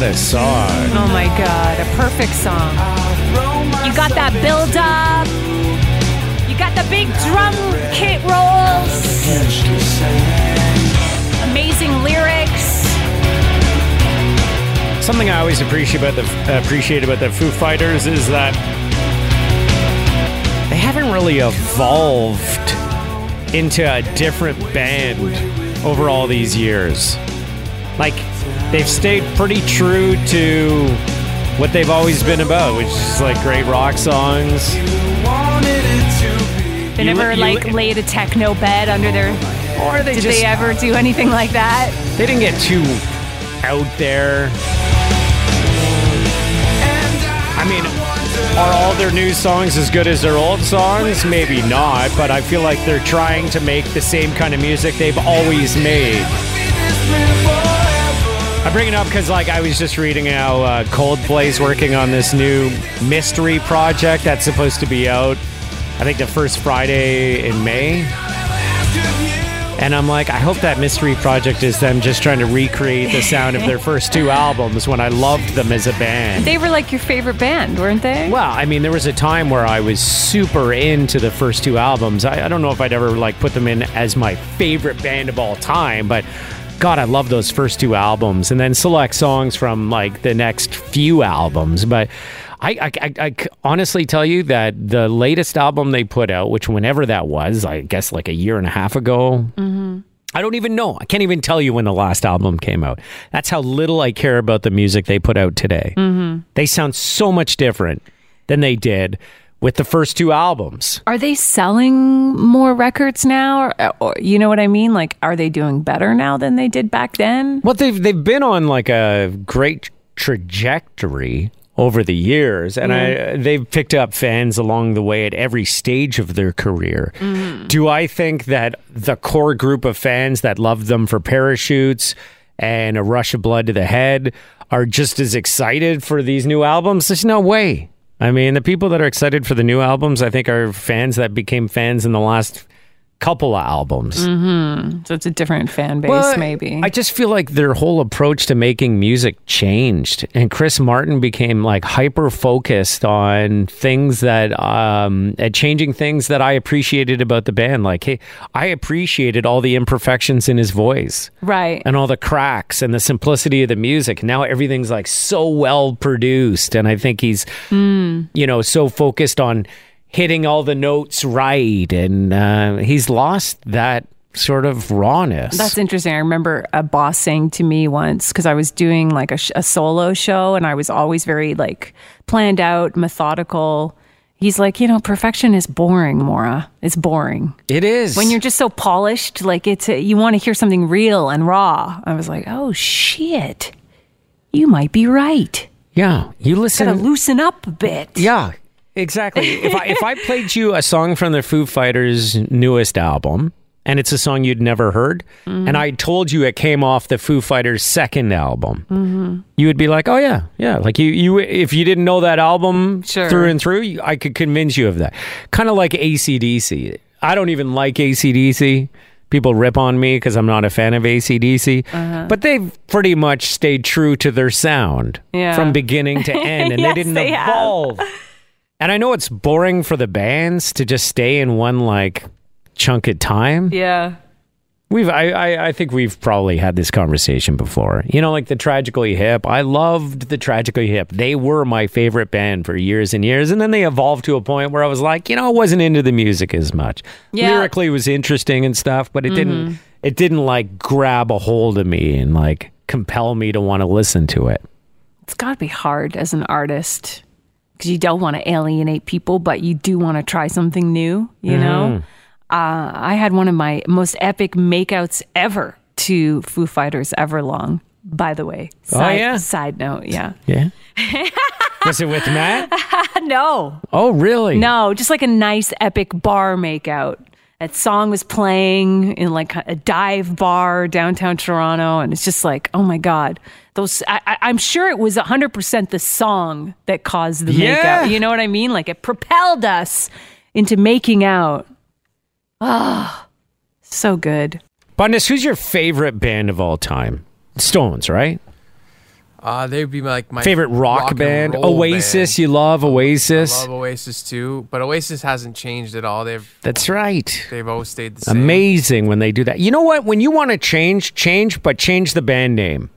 What a song. Oh my god, a perfect song. You got that build up. You got the big drum kit rolls. myself to sing. Amazing lyrics. Something I always appreciate about the appreciate about the Foo Fighters is that they haven't really evolved into a different band over all these years. Like they've stayed pretty true to what they've always been about, which is like great rock songs. You wanted it to be. They never you like li- laid a techno bed under their. Or they Did just they ever do anything like that? they didn't get too out there. I mean, are all their new songs as good as their old songs? Maybe not, but I feel like they're trying to make the same kind of music they've always made. I bring it up because, like, I was just reading how uh, Coldplay's working on this new mystery project that's supposed to be out. I think the first Friday in May. And I'm like, I hope that mystery project is them just trying to recreate the sound of their first two albums when I loved them as a band. They were like your favorite band, weren't they? Well, I mean, there was a time where I was super into the first two albums. I, I don't know if I'd ever like put them in as my favorite band of all time, but God, I love those first two albums, and then select songs from like the next few albums. But I, I, I honestly tell you that the latest album they put out, which whenever that was, I guess like a year and a half ago. I don't even know. I can't even tell you when the last album came out. That's how little I care about the music they put out today. Mm-hmm. They sound so much different than they did with the first two albums. Are they selling more records now? Or, or you know what I mean? Like, are they doing better now than they did back then? Well, they've they've been on like a great trajectory over the years, and I they've picked up fans along the way at every stage of their career. Mm-hmm. Do I think that the core group of fans that loved them for parachutes and a rush of blood to the head are just as excited for these new albums? There's no way. I mean, the people that are excited for the new albums, I think, are fans that became fans in the last couple of albums. So it's a different fan base, Well, maybe. I just feel like their whole approach to making music changed, and Chris Martin became like hyper focused on things that, um, at changing things that I appreciated about the band. Like, hey, I appreciated all the imperfections in his voice right. and all the cracks and the simplicity of the music. Now everything's like so well produced, and I think he's, you know, so focused on hitting all the notes right, and uh, he's lost that sort of rawness. That's interesting. I remember a boss saying to me once because I was doing like a, sh- a solo show and I was always very like planned out, methodical. He's like, you know, perfection is boring, Maura. It's boring. It is When you're just so polished, like it's a, you want to hear something real and raw. I was like, oh shit, you might be right. yeah. You listen. Gotta loosen up a bit. yeah, exactly. if I if I played you a song from the Foo Fighters' newest album, and it's a song you'd never heard, Mm-hmm. and I told you it came off the Foo Fighters' second album, Mm-hmm. you would be like, "Oh yeah, yeah." Like you, you if you didn't know that album Sure. through and through, you- I could convince you of that. Kind of like ACDC. I don't even like ACDC. People rip on me because I'm not a fan of ACDC, Uh-huh. but they've pretty much stayed true to their sound Yeah. from beginning to end, and Yes, they didn't they have. And I know it's boring for the bands to just stay in one like chunk at time, Yeah. We've, I, I, I think we've probably had this conversation before. You know, like the Tragically Hip. I loved the Tragically Hip. They were my favorite band for years and years, and then they evolved to a point where I was like, you know, I wasn't into the music as much. Yeah. Lyrically, it was interesting and stuff, but it didn't, mm-hmm. it didn't like grab a hold of me and like compel me to want to listen to it. It's got to be hard as an artist because you don't want to alienate people, but you do want to try something new, you know? Uh, I had one of my most epic makeouts ever to Foo Fighters Everlong, by the way. Side, yeah? Side note, yeah. Yeah. was it with Matt? no, Oh, really? no, just like a nice epic bar makeout. That song was playing in like a dive bar downtown Toronto, and it's just like, oh my god, those. I, I'm sure it was 100 percent the song that caused the Yeah. makeout. You know what I mean? Like it propelled us into making out. Ah, so good. Bundes, who's your favorite band of all time? Stones, right? Uh, they'd be like my Favorite rock, and band? Oasis, band. you love Oasis? I love Oasis too, but Oasis hasn't changed at all. They've That's right. they've always stayed the same. Amazing when they do that. You know what? When you want to change, change, but change the band name.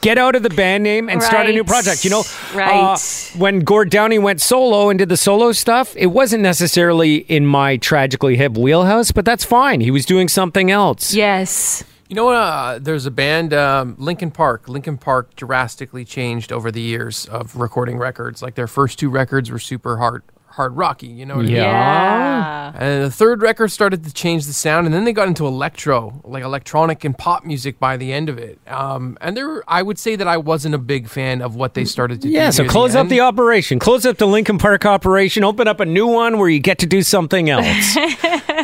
Get out of the band name and start a new project. You know, Right. uh, when Gord Downie went solo and did the solo stuff, it wasn't necessarily in my tragically hip wheelhouse, but that's fine. He was doing something else. Yes. You know what? Uh, there's a band, um, Linkin Park. Linkin Park drastically changed over the years of recording records. Like their first two records were super hard, hard rocky. You know what I mean? Yeah. Yeah. And the third record started to change the sound, and then they got into electro, like electronic and pop music by the end of it. Um, and there, I would say that I wasn't a big fan of what they started to do. Yeah, so near close up end. the operation. Close up the Linkin Park operation. Open up a new one where you get to do something else.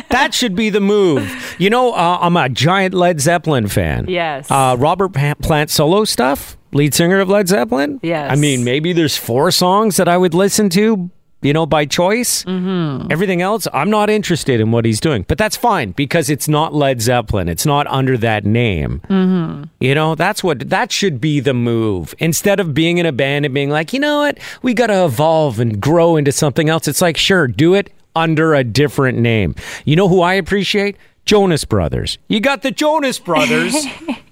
that should be the move. You know, uh, I'm a giant Led Zeppelin fan. Yes. Uh, Robert Plant solo stuff, lead singer of Led Zeppelin. Yes. I mean, maybe there's four songs that I would listen to. You know, by choice. Mm-hmm. Everything else, I'm not interested in what he's doing. But that's fine because it's not Led Zeppelin. It's not under that name. Mm-hmm. You know, that's what that should be the move. Instead of being in a band and being like, you know what, we got to evolve and grow into something else. It's like, sure, do it under a different name. You know who I appreciate? Jonas Brothers. You got the Jonas Brothers.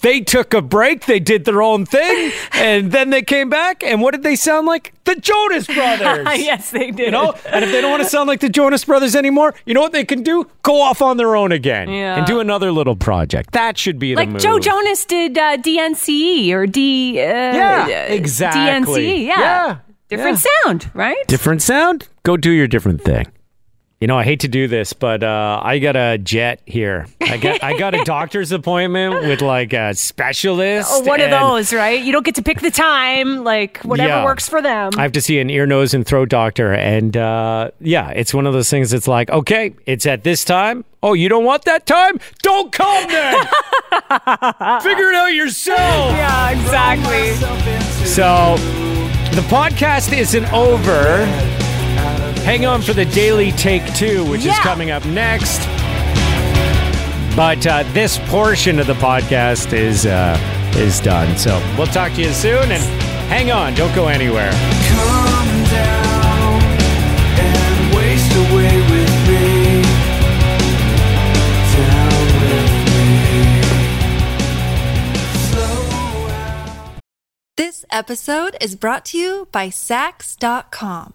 they took a break, they did their own thing, and then they came back. And what did they sound like? The Jonas Brothers. yes, they did. You know, and if they don't want to sound like the Jonas Brothers anymore, you know what they can do? Go off on their own again Yeah. and do another little project. That should be the like move. Joe Jonas did uh, DNCE or D. Uh, Yeah, uh, exactly. DNCE, yeah. Yeah, Different sound, right? Different sound? Go do your different thing. You know, I hate to do this, but uh, I got a jet here. I got I got a doctor's appointment with like a specialist. Oh, one of those, right? You don't get to pick the time, like whatever Yeah. works for them. I have to see an ear, nose, and throat doctor, and uh, yeah, it's one of those things. That's like, okay, it's at this time. Oh, you don't want that time? Don't come then. Figure it out yourself. yeah, exactly. So the podcast isn't over. Hang on for the daily take two, which is coming up next. But uh, this portion of the podcast is uh, is done. So we'll talk to you soon, and hang on, don't go anywhere. Come down and waste away with me. Down with me. Slow This episode is brought to you by Saks.com.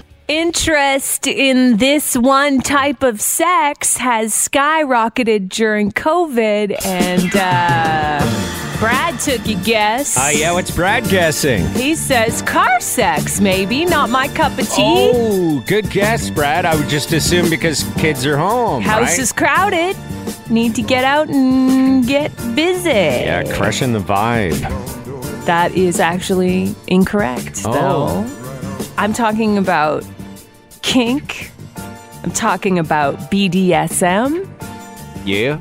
Interest in this one type of sex has skyrocketed during COVID, and uh, Brad took a guess. Uh, yeah, what's Brad guessing? He says car sex, maybe not my cup of tea. Oh, good guess, Brad. I would just assume because kids are home. House right? is crowded. Need to get out and get busy. Yeah, crushing the vibe. That is actually incorrect, Oh. though. I'm talking about kink. I'm talking about BDSM. Yeah.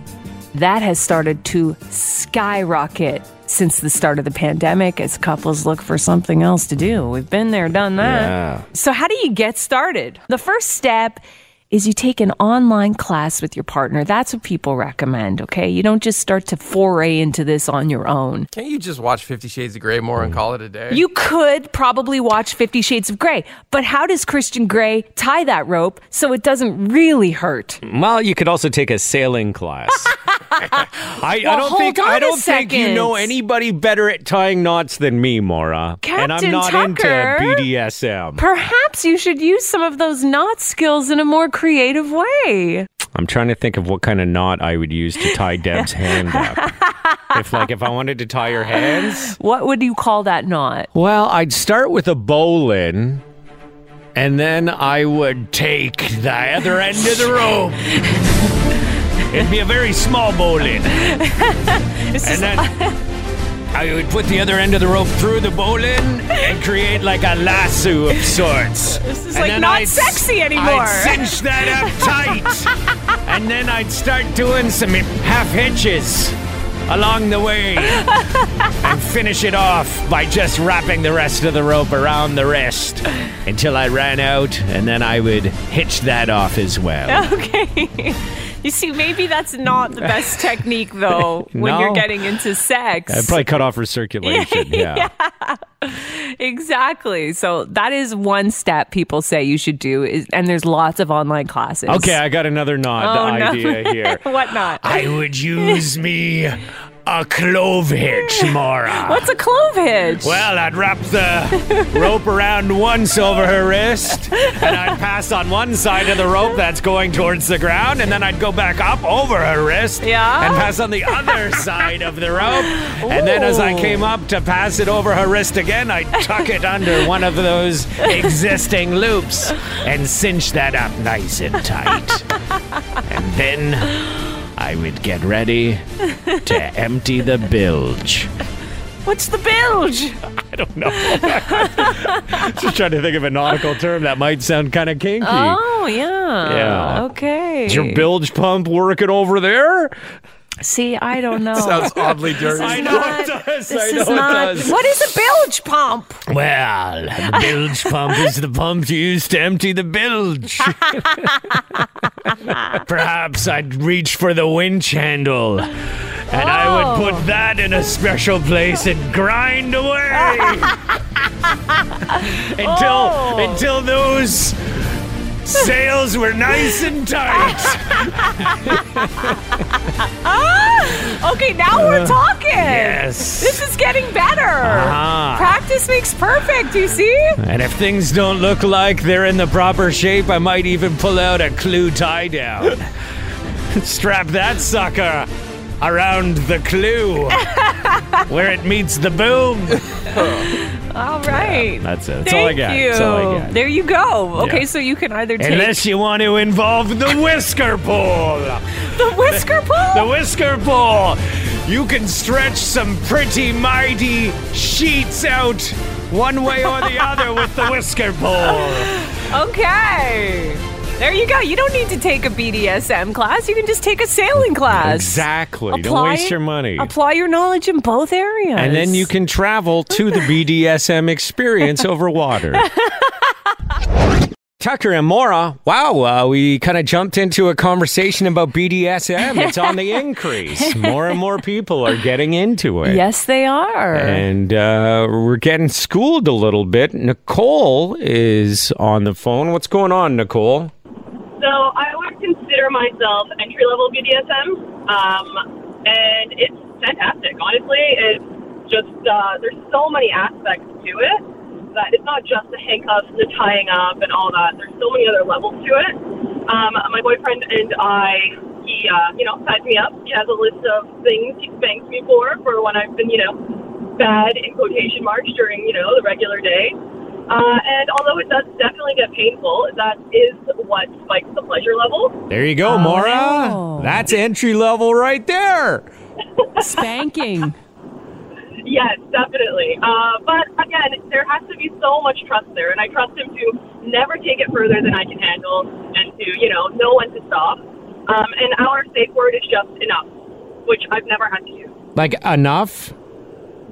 That has started to skyrocket since the start of the pandemic as couples look for something else to do. We've been there, done that. Yeah. So, how do you get started? The first step is you take an online class with your partner. That's what people recommend, okay? You don't just start to foray into this on your own. Can't you just watch Fifty Shades of Grey more and mm. call it a day? You could probably watch Fifty Shades of Grey, but how does Christian Grey tie that rope so it doesn't really hurt? Well, you could also take a sailing class. I, I don't think on I a don't think you know anybody better at tying knots than me, Maura. and I'm Captain not Tucker? into BDSM. Perhaps you should use some of those knot skills in a more creative way. I'm trying to think of what kind of knot I would use to tie Deb's hand up. If like if I wanted to tie her hands, What would you call that knot? well, I'd start with a bowline. And then I would take the other end of the rope. It'd be a very small bowline. and then I would put the other end of the rope through the bowline and create like a lasso of sorts. This is And like not I'd sexy anymore. I'd cinch that up tight. and then I'd start doing some half hitches along the way and finish it off by just wrapping the rest of the rope around the wrist until I ran out and then I would hitch that off as well. Okay. You see, maybe that's not the best technique, though, when you're getting into sex. I'd probably cut off her circulation. Yeah. exactly. So that is one step people say you should do, is, and there's lots of online classes. Okay, I got another knot Oh, no. idea here. what not? I would use me a clove hitch, Maura. What's a clove hitch? Well, I'd wrap the rope around once over her wrist, and I'd pass on one side of the rope that's going towards the ground, and then I'd go back up over her wrist Yeah? and pass on the other side of the rope. And then as I came up to pass it over her wrist again, I'd tuck it under one of those existing loops and cinch that up nice and tight. And then I would get ready to empty the bilge. What's the bilge? I don't know. Just trying to think of a nautical term that might sound kind of kinky. Oh, yeah. Yeah. Okay. Is your bilge pump working over there? See, I don't know. Sounds oddly dirty. I know not- it does. This I know is it not. does. What is a bilge pump? Well, the bilge pump is the pump used to empty the bilge. Perhaps I'd reach for the winch handle. And I would Oh. put that in a special place and grind away until Oh. until those sails were nice and tight. Now we're talking. Yes. This is getting better. Ah. Practice makes perfect, you see? And if things don't look like they're in the proper shape, I might even pull out a clew tie down. Strap that sucker around the clew where it meets the boom. All right. That's it. That's Thank all I got. you. That's all I got. There you go. Okay, Yeah. so you can either take Unless you want to involve the whisker pole. The whisker pole. The whisker pole. You can stretch some pretty mighty sheets out one way or the other with the whisker pole. Okay. There you go. You don't need to take a BDSM class. You can just take a sailing class. Exactly. Don't waste your money. Apply your knowledge in both areas. And then you can travel to the BDSM experience over water. Tucker and Maura, wow, uh, we kind of jumped into a conversation about BDSM. It's on the increase. More and more people are getting into it. Yes, they are. And uh, we're getting schooled a little bit. Nicole is on the phone. What's going on, Nicole? So I would consider myself entry level BDSM, um, and it's fantastic. Honestly, it's just uh, there's so many aspects to it that it's not just the handcuffs and the tying up and all that. There's so many other levels to it. Um, my boyfriend and I, he uh, you know ties me up. He has a list of things he spanks me for for when I've been you know bad in quotation marks during you know the regular day. Uh, and although it does definitely get painful, that is what spikes the pleasure level. There you go, Maura. That's entry level right there. Spanking. Yes, definitely. Uh, but again, there has to be so much trust there, and I trust him to never take it further than I can handle, and to you know know when to stop. Um, and our safe word is just enough, which I've never had to use. Like enough?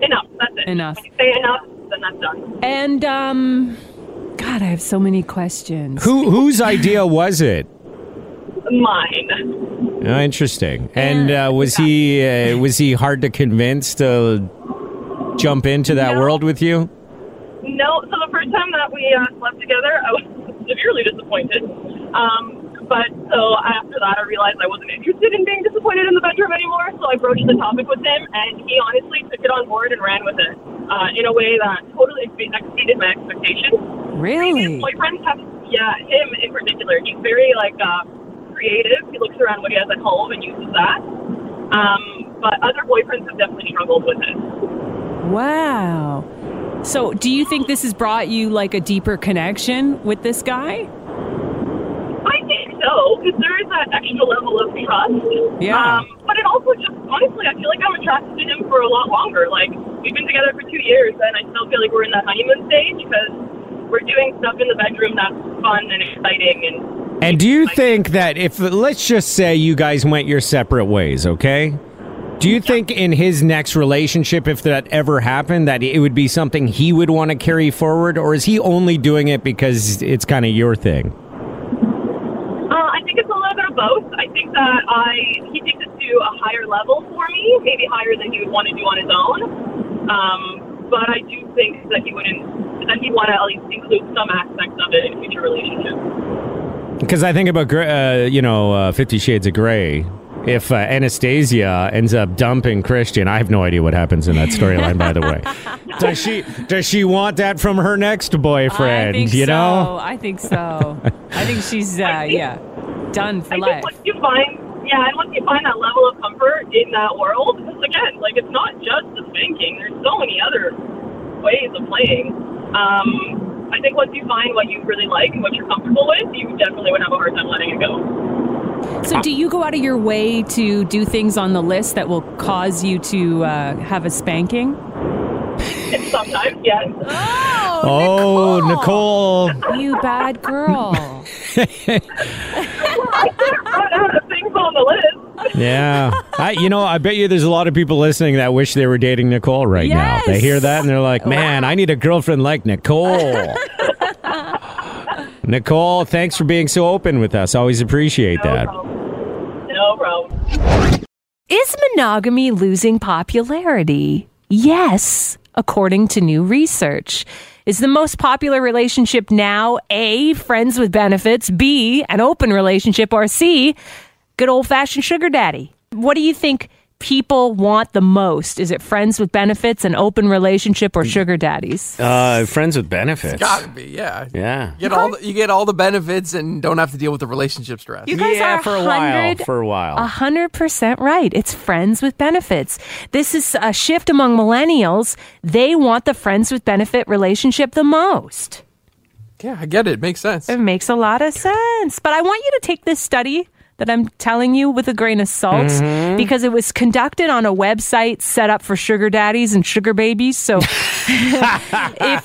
enough. That's it. Enough. When you say enough, then that's done. And um, God, I have so many questions. Who whose idea was it? Mine. Oh, interesting. And uh, was he uh, was he hard to convince to jump into that No. world with you? No, so the first time that we uh, slept together, I was severely disappointed. Um, but so after that, I realized I wasn't interested in being disappointed in the bedroom anymore. So I broached the topic with him, and he honestly took it on board and ran with it uh, in a way that totally exceeded my expectations. Really? Boyfriends have, yeah, him in particular. He's very like uh, creative. He looks around what he has at home and uses that. Um, but other boyfriends have definitely struggled with it. Wow. So, do you think this has brought you like a deeper connection with this guy? I think so, because there is that extra level of trust. Yeah. Um, but it also just, honestly, I feel like I'm attracted to him for a lot longer. Like, we've been together for two years, and I still feel like we're in that honeymoon stage because we're doing stuff in the bedroom that's fun and exciting. And And do you think that if let's just say you guys went your separate ways, okay? Do you think in his next relationship, if that ever happened, that it would be something he would want to carry forward, or is he only doing it because it's kind of your thing? uh, I think it's a little bit of both. I think that I he takes it to a higher level for me, maybe higher than he would want to do on his own. Um, but I do think that he wouldn't, that he'd want to at least include some aspects of it in future relationships. Because I think about, uh, you know, uh, Fifty Shades of Grey. If uh, Anastasia ends up dumping Christian, I have no idea what happens in that storyline. by the way, does she does she want that from her next boyfriend? I think you so. know, I think so. I think she's uh, yeah done for I life. think once you find, yeah, and once you find that level of comfort in that world, because again, like it's not just the spanking. There's so many other ways of playing. Um, I think once you find what you really like and what you're comfortable with, you definitely would have a hard time letting it go. So, do you go out of your way to do things on the list that will cause you to uh, have a spanking? Sometimes, yes. oh Nicole, You bad girl. I can't run out of things on the list. yeah, I, you know, I bet you there's a lot of people listening that wish they were dating Nicole right now. They hear that and they're like, "Man, I need a girlfriend like Nicole." Nicole, thanks for being so open with us. Always appreciate No that. problem. No problem. Is monogamy losing popularity? Yes, according to new research. Is the most popular relationship now A, friends with benefits, B, an open relationship, or C, good old fashioned sugar daddy? What do you think people want the most? Is it friends with benefits, an open relationship, or sugar daddies? Uh, friends with benefits. Gotta be, yeah. Yeah. You get all the, you get all the benefits and don't have to deal with the relationship stress. You guys yeah, are for a while. For a while. A hundred percent right. It's friends with benefits. This is a shift among millennials. They want the friends with benefit relationship the most. yeah, I get it. It makes sense. It makes a lot of sense. But I want you to take this study that I'm telling you with a grain of salt Mm-hmm. because it was conducted on a website set up for sugar daddies and sugar babies. So if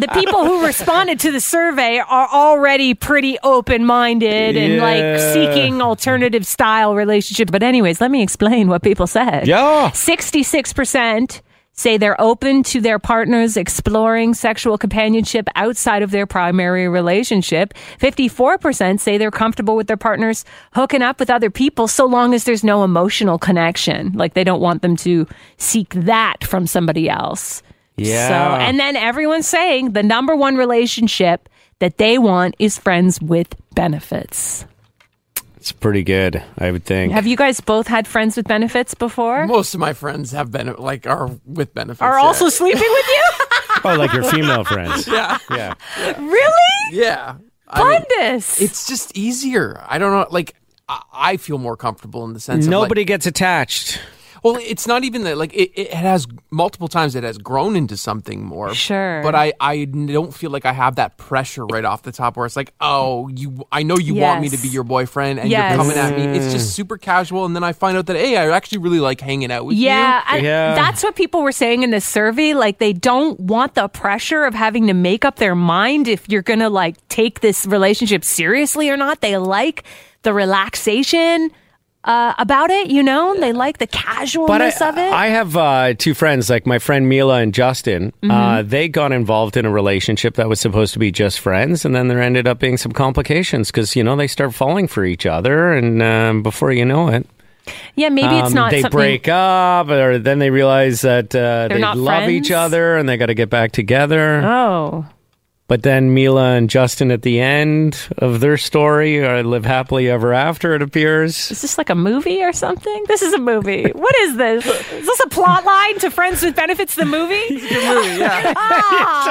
the people who responded to the survey are already pretty open minded and like seeking alternative style relationship. But anyways, let me explain what people said. Yeah. 66% say they're open to their partners exploring sexual companionship outside of their primary relationship. 54% say they're comfortable with their partners hooking up with other people so long as there's no emotional connection. Like they don't want them to seek that from somebody else. Yeah. So, and then everyone's saying the number one relationship that they want is friends with benefits. It's pretty good, I would think. Have you guys both had friends with benefits before? Most of my friends have been like are with benefits. Are yeah. also sleeping with you? oh, like your female friends. yeah, Yeah. really? yeah. I mean, Goodness. it's just easier. I don't know. Like I, I feel more comfortable in the sense of like- Nobody gets attached. Well, it's not even that. Like it, it has multiple times. It has grown into something more. Sure. But I, I don't feel like I have that pressure right off the top where it's like, oh, you. I know you want me to be your boyfriend, and Yes. you're coming at me. It's just mm. super casual, and then I find out that hey, I actually really like hanging out with Yeah, you. and Yeah. that's what people were saying in the survey. Like, they don't want the pressure of having to make up their mind if you're gonna like take this relationship seriously or not. They like the relaxation uh, about it. You know, they like the But I, casualness of it. I have uh, two friends, like my friend Mila and Justin. Mm-hmm. Uh, they got involved in a relationship that was supposed to be just friends, and then there ended up being some complications because you know they start falling for each other, and um, before you know it, yeah, maybe it's um, not. they something, break up, or then they realize that uh, they love each other, and they got to get back together. Oh, But then Mila and Justin at the end of their story uh, live happily ever after. It appears. is this like a movie or something? This is a movie. What is this? Is this a plot line to Friends with Benefits, the movie? movie, yeah.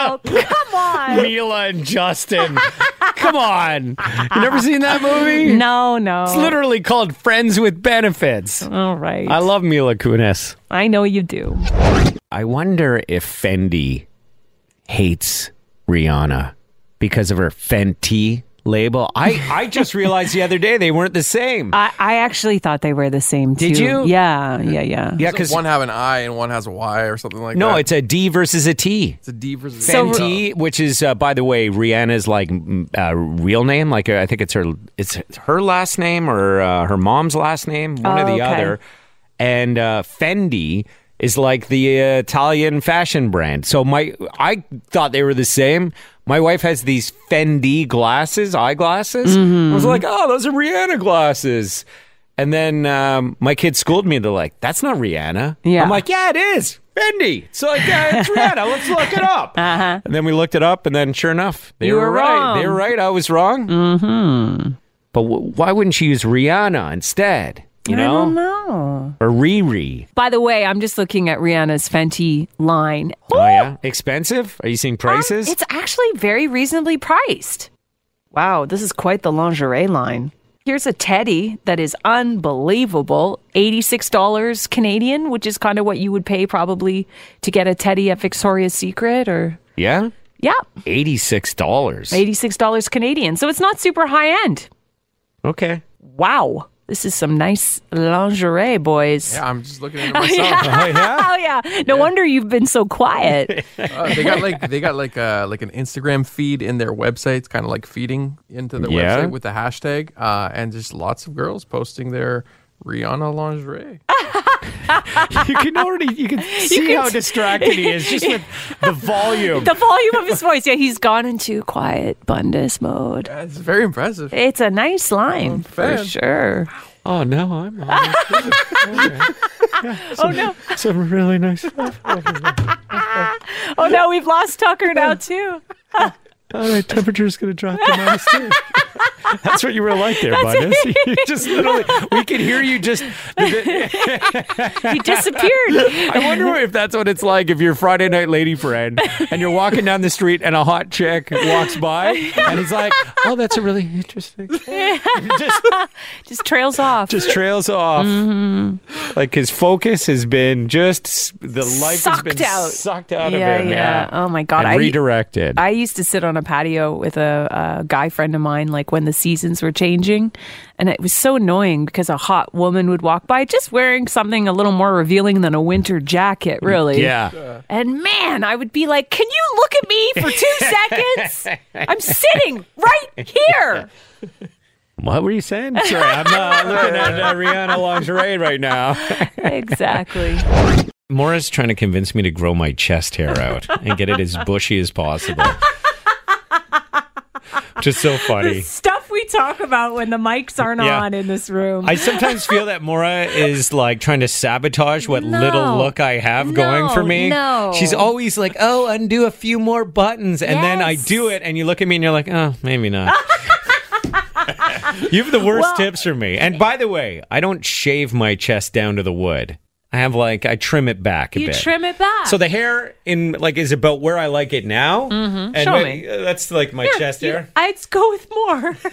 Oh, come on. Mila and Justin. Come on. You never seen that movie? No, no. It's literally called Friends with Benefits. All right. I love Mila Kunis. I know you do. I wonder if Fendi hates Rihanna because of her Fenty label. I, I just realized the other day they weren't the same. I, I actually thought they were the same too. Did you? Yeah, yeah, yeah. yeah, because one have an I and one has a Y or something like that. no, it's a D versus a T. it's a D versus So- Fenty, which is, uh, by the way, Rihanna's like m- uh, real name. Like uh, I think it's her, it's her last name or uh, her mom's last name, one or Oh, the okay. other. And uh, Fendi is like the uh, Italian fashion brand. So my, I thought they were the same. My wife has these Fendi glasses, eyeglasses. I was like, oh, those are Rihanna glasses. And then um, my kids schooled me. They're like, that's not Rihanna. Yeah. I'm like, yeah, it is. Fendi. It's like, yeah, it's Rihanna. Let's look it up. Uh-huh. And then we looked it up, and then sure enough, they You were, were right. They were right. I was wrong. Mm-hmm. But w- why wouldn't she use Rihanna instead? You I know? don't know. Or Riri. By the way, I'm just looking at Rihanna's Fenty line. Oh, yeah? Expensive? Are you seeing prices? Um, it's actually very reasonably priced. Wow, this is quite the lingerie line. Here's a teddy that is unbelievable. $86 Canadian, which is kind of what you would pay probably to get a teddy at Victoria's Secret or yeah? yeah, $86. $86 Canadian. So it's not super high end. Okay. Wow. This is some nice lingerie, boys. Yeah, I'm just looking at it myself. Oh, yeah? Oh yeah. No wonder you've been so quiet. Uh, they got like they got like uh like an Instagram feed in their website. It's kind of like feeding into the Yeah. website with the hashtag, uh, and just lots of girls posting their Rihanna lingerie. you can already you can see how distracted he is just with the volume. the volume of his voice. Yeah, he's gone into quiet Bundus mode. Yeah, it's very impressive. It's a nice line for sure. oh, no, I'm on. Oh no! Some really nice stuff. Oh no! We've lost Tucker now too. All right, temperature's going to drop to minus two. That's what you were like there, Bundes. You just literally, we could hear you just. He disappeared. I wonder if that's what it's like if you're Friday night lady friend and you're walking down the street and a hot chick walks by and he's like, "Oh, that's a really interesting." just Just trails off. just trails off. Mm-hmm. Like his focus has been just the life has been Sucked out. sucked out yeah, of him. yeah. Oh my god! I redirected. I used to sit on a patio with a, a guy friend of mine, like when the seasons were changing, and it was so annoying because a hot woman would walk by just wearing something a little more revealing than a winter jacket, really. yeah. And man, I would be like, "Can you look at me for two seconds? I'm sitting right here." What were you saying? Sorry, I'm uh, looking at uh, Rihanna lingerie right now. Exactly. Maura's trying to convince me to grow my chest hair out and get it as bushy as possible. Just so funny. Stuff we talk about when the mics aren't Yeah. on in this room. I sometimes feel that Maura is like trying to sabotage what No. little look I have going for me. no. She's always like, "Oh, undo a few more buttons," and then I do it, and you look at me and you're like, "Oh, maybe not." you have the worst Well- tips for me. And by the way, I don't shave my chest down to the wood. I have like I trim it back a you bit. trim it back. So the hair in like is about where I like it now, mm-hmm. and Show when- me. uh, that's like my chest hair. I'd go with more.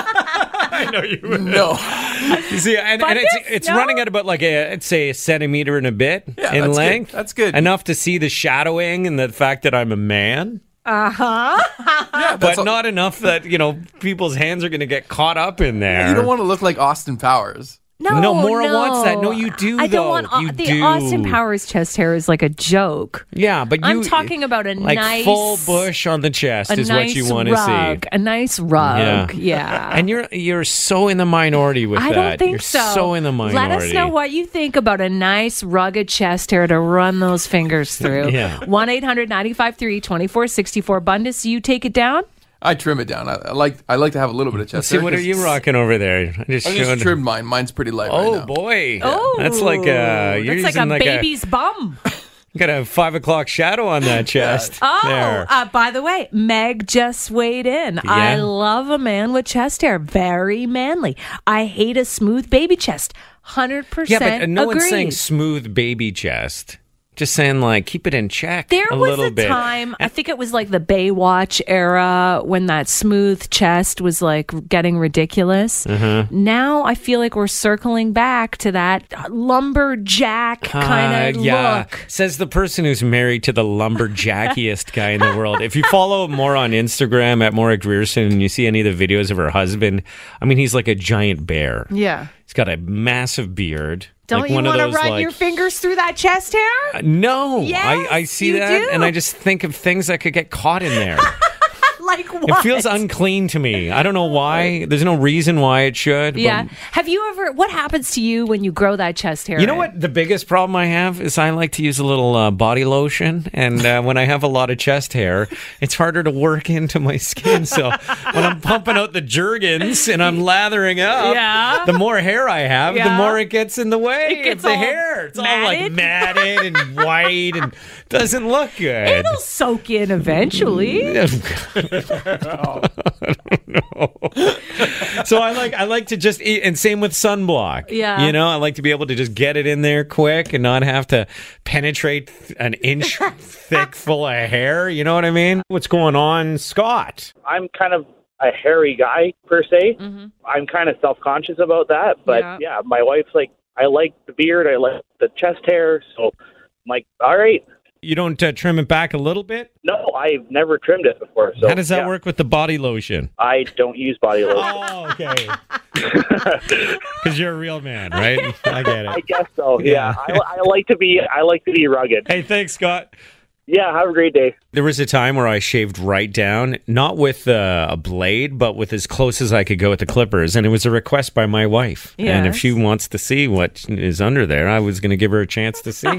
I know you would. No, You see, and, and it's Bundes? it's No? running at about like a let's say a centimeter and a bit Yeah, in that's good. length. That's good. Enough to see the shadowing and the fact that I'm a man, Uh huh. yeah, but that's all- not enough that you know people's hands are going to get caught up in there. You don't want to look like Austin Powers. No, No, Maura no. wants that. No, you do, I don't want You the do. Austin Powers chest hair is like a joke. Yeah, but you, I'm talking about a like nice full bush on the chest is nice what you want to see. a nice rug. Yeah. And you're you're so in the minority with I that. don't think you're so. in the minority. Let us know what you think about a nice rugged chest hair to run those fingers through. Yeah. 1 800 953 2464. Bundus, you take it down? I trim it down. I, I like I like to have a little bit of chest. See, hair what are you rocking over there? I just I just trimmed mine. Mine's pretty light right oh now. boy! Oh, that's like a you're that's like a like baby's bum. you got a five o'clock shadow on that chest. Oh, there. uh, by the way, Meg just weighed in. I love a man with chest hair. Very manly. I hate a smooth baby chest. 100% yeah, but uh, no agree. one's saying smooth baby chest. Just saying like keep it in check. There a was little a bit. time, I think it was like the Baywatch era when that smooth chest was like getting ridiculous. Mm-hmm. Now I feel like we're circling back to that lumberjack kind Uh, of yeah, look. says the person who's married to the lumberjackiest guy in the world. If you follow more on Instagram at Maura Grierson and you see any of the videos of her husband, I mean, he's like a giant bear. Yeah. He's got a massive beard. Don't like you want to run like- your fingers through that chest hair? No, Yes, I, I see that, do. and I just think of things that could get caught in there. like what? it feels unclean to me. I don't know why. There's no reason why it should. but- Yeah. Have you ever, what happens to you when you grow that chest hair? You know in? what? The biggest problem I have is I like to use a little uh, body lotion, and uh, when I have a lot of chest hair, it's harder to work into my skin. So when I'm pumping out the Jergens and I'm lathering up, Yeah. the more hair I have, the more it gets in the way It gets of the hair. It's all like matted. matted and white and doesn't look good. It'll soak in eventually. so I like I like to just eat, and same with sunblock. Yeah. you know, I like to be able to just get it in there quick and not have to penetrate an inch thick full of hair. You know what I mean? What's going on, Scott? I'm kind of a hairy guy per se. Mm-hmm. I'm kind of self conscious about that, but Yeah. yeah. my wife's like, I like the beard, I like the chest hair, so I'm like, all right. You don't uh, trim it back a little bit? No, I've never trimmed it before. So How does that yeah, work with the body lotion? I don't use body lotion. Oh, okay. Because you're a real man, right? I get it. I guess so. Yeah. Yeah, I, I like to be. I like to be rugged. Hey, thanks, Scott. Yeah, have a great day. There was a time where I shaved right down, not with uh, a blade, but with as close as I could go with the clippers. And it was a request by my wife. And if she wants to see what is under there, I was going to give her a chance to see.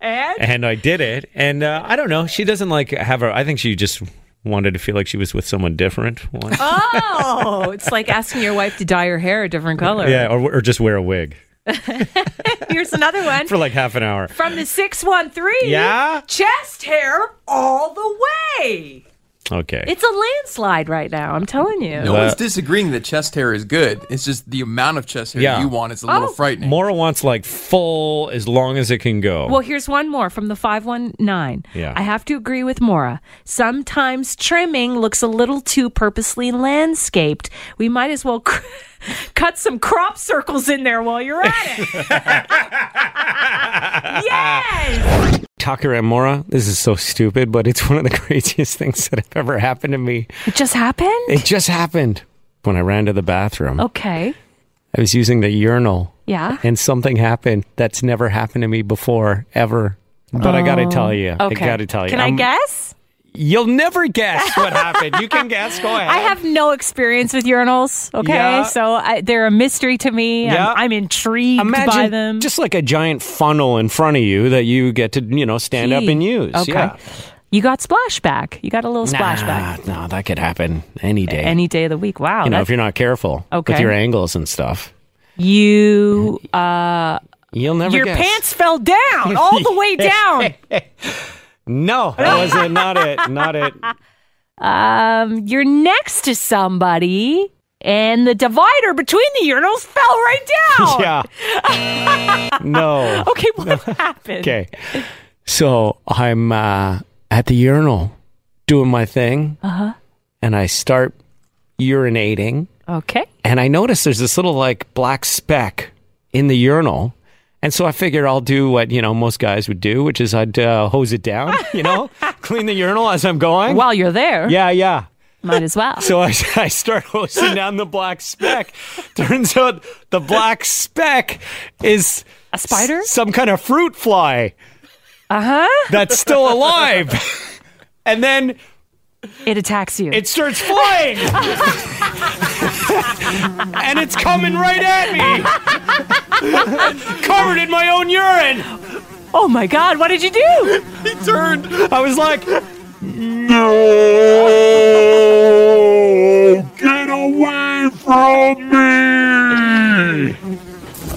And? and I did it. And uh, I don't know. She doesn't like have her. I think she just wanted to feel like she was with someone different. Oh, it's like asking your wife to dye her hair a different color. yeah, or, or just wear a wig Here's another one for like half an hour. from the 613. Yeah? Chest hair all the way. Okay. It's a landslide right now, I'm telling you. No That- one's disagreeing that chest hair is good. It's just the amount of chest hair Yeah. you want is a little Oh. frightening. Maura wants like full as long as it can go. Well, here's one more from the 519. Yeah. I have to agree with Maura. Sometimes trimming looks a little too purposely landscaped. We might as well cr- cut some crop circles in there while you're at it. yes! Tucker and Maura, this is so stupid, but it's one of the craziest things that have ever happened to me. It just happened? It just happened when I ran to the bathroom. Okay. I was using the urinal Yeah. and something happened that's never happened to me before, ever. But I got to oh. tell you. Okay. I got to tell you. Can I I'm- guess? You'll never guess what happened. You can guess. Go ahead. I have no experience with urinals. Okay, Yeah. so I, they're a mystery to me. Yeah. I'm, I'm intrigued Imagine by them. just like a giant funnel in front of you that you get to, you know, stand up and use. Okay. Yeah. You got splashback. You got a little splashback Nah, no, that could happen any day. any day of the week. Wow, you know, if you're not careful with your angles and stuff. you uh, You'll never your guess. pants fell down all the way down. No, that wasn't not it. Not it. Um, you're next to somebody, and the divider between the urinals fell right down. Yeah. no. Okay, what happened? Okay. So I'm uh, at the urinal doing my thing. Uh-huh. And I start urinating. Okay. And I notice there's this little like black speck in the urinal. And so I figure I'll do what, you know, most guys would do, which is I'd uh, hose it down, you know, clean the urinal as I'm going. While you're there. Yeah, yeah. Might as well. So I, I start hosing down the black speck. Turns out the black speck is A spider? s- some kind of fruit fly Uh huh. that's still alive. and then It attacks you. it starts flying. And it's coming right at me. Covered in my own urine. oh my God! What did you do? He turned. I was like, No! Get away from me!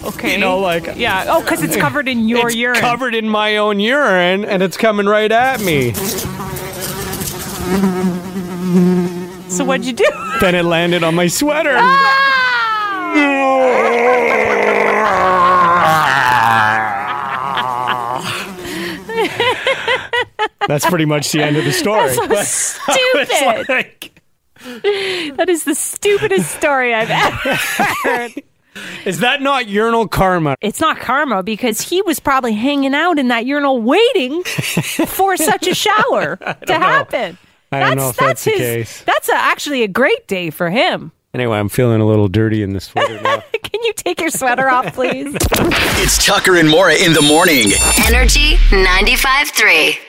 Okay. you know, like yeah. Oh, because it's covered in your urine. it's urine. covered in my own urine, and it's coming right at me. So what'd you do? Then it landed on my sweater. Ah! That's pretty much the end of the story. so But stupid. like, that is the stupidest story I've ever heard. is that not urinal karma? It's not karma because he was probably hanging out in that urinal waiting for such a shower to happen. I don't know if that's the his. case. That's a, actually a great day for him. Anyway, I'm feeling a little dirty in this sweater now. Can you take your sweater off, please? It's Tucker and Maura in the morning. Energy 95.3.